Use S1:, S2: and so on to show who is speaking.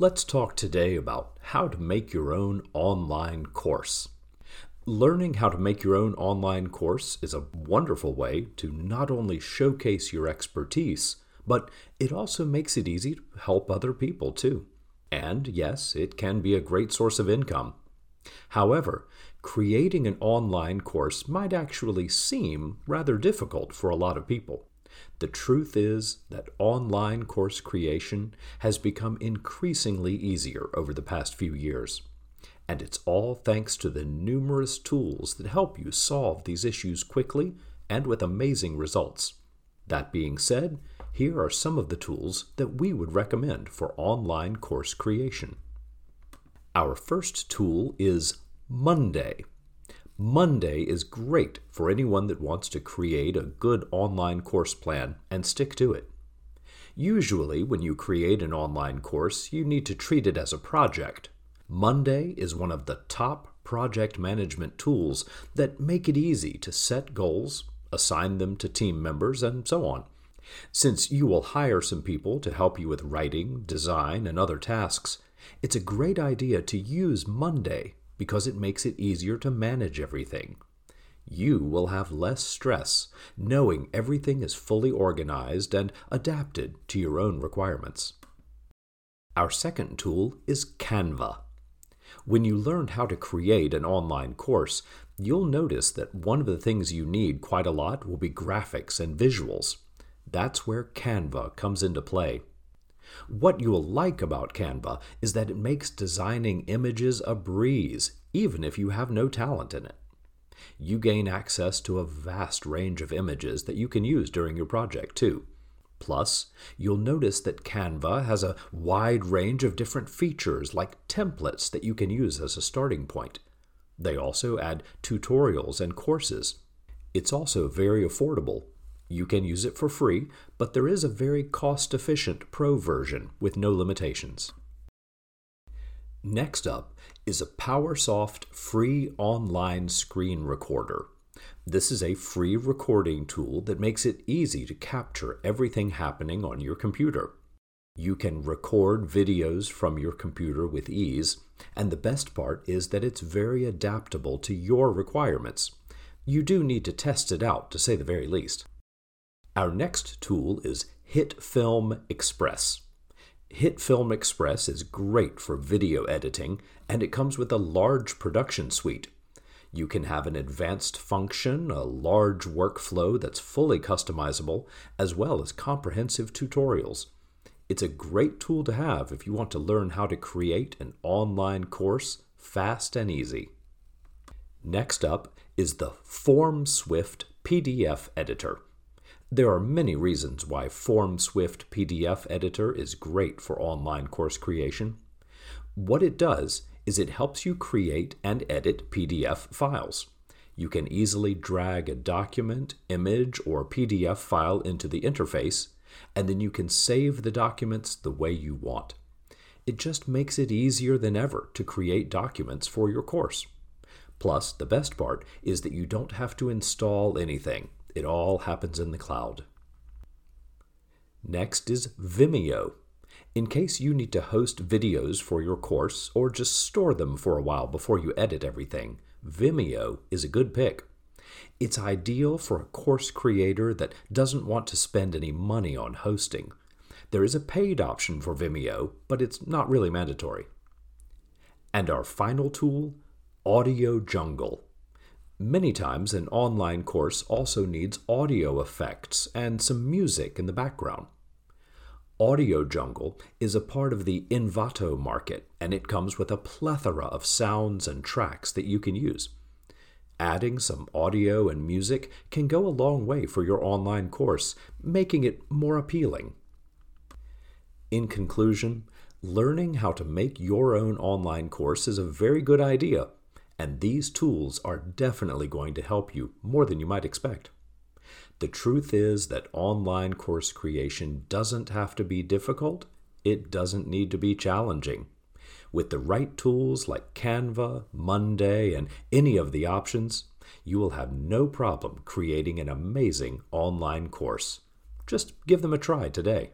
S1: Let's talk today about how to make your own online course. Learning how to make your own online course is a wonderful way to not only showcase your expertise, but it also makes it easy to help other people too. And yes, it can be a great source of income. However, creating an online course might actually seem rather difficult for a lot of people. The truth is that online course creation has become increasingly easier over the past few years. And it's all thanks to the numerous tools that help you solve these issues quickly and with amazing results. That being said, here are some of the tools that we would recommend for online course creation. Our first tool is Monday. Monday is great for anyone that wants to create a good online course plan and stick to it. Usually, when you create an online course, you need to treat it as a project. Monday is one of the top project management tools that make it easy to set goals, assign them to team members, and so on. Since you will hire some people to help you with writing, design, and other tasks, it's a great idea to use Monday because it makes it easier to manage everything. You will have less stress knowing everything is fully organized and adapted to your own requirements. Our second tool is Canva. When you learn how to create an online course, you'll notice that one of the things you need quite a lot will be graphics and visuals. That's where Canva comes into play. What you'll like about Canva is that it makes designing images a breeze, even if you have no talent in it. You gain access to a vast range of images that you can use during your project, too. Plus, you'll notice that Canva has a wide range of different features like templates that you can use as a starting point. They also add tutorials and courses. It's also very affordable you can use it for free, but there is a very cost efficient pro version with no limitations. Next up is Apowersoft free online screen recorder. This is a free recording tool that makes it easy to capture everything happening on your computer. You can record videos from your computer with ease, and the best part is that it's very adaptable to your requirements. You do need to test it out, to say the very least. Our next tool is HitFilm Express. HitFilm Express is great for video editing, and it comes with a large production suite. You can have an advanced function, a large workflow that's fully customizable, as well as comprehensive tutorials. It's a great tool to have if you want to learn how to create an online course fast and easy. Next up is the FormSwift PDF Editor. There are many reasons why FormSwift PDF Editor is great for online course creation. What it does is it helps you create and edit PDF files. You can easily drag a document, image, or PDF file into the interface, and then you can save the documents the way you want. It just makes it easier than ever to create documents for your course. Plus, the best part is that you don't have to install anything. It all happens in the cloud. Next is Vimeo. In case you need to host videos for your course or just store them for a while before you edit everything, Vimeo is a good pick. It's ideal for a course creator that doesn't want to spend any money on hosting. There is a paid option for Vimeo, but it's not really mandatory. And our final tool, Audio Jungle. Many times, an online course also needs audio effects and some music in the background. Audio Jungle is a part of the Envato market, and it comes with a plethora of sounds and tracks that you can use. Adding some audio and music can go a long way for your online course, making it more appealing. In conclusion, learning how to make your own online course is a very good idea and these tools are definitely going to help you more than you might expect. The truth is that online course creation doesn't have to be difficult, it doesn't need to be challenging. With the right tools like Canva, Monday, and any of the options, you will have no problem creating an amazing online course. Just give them a try today.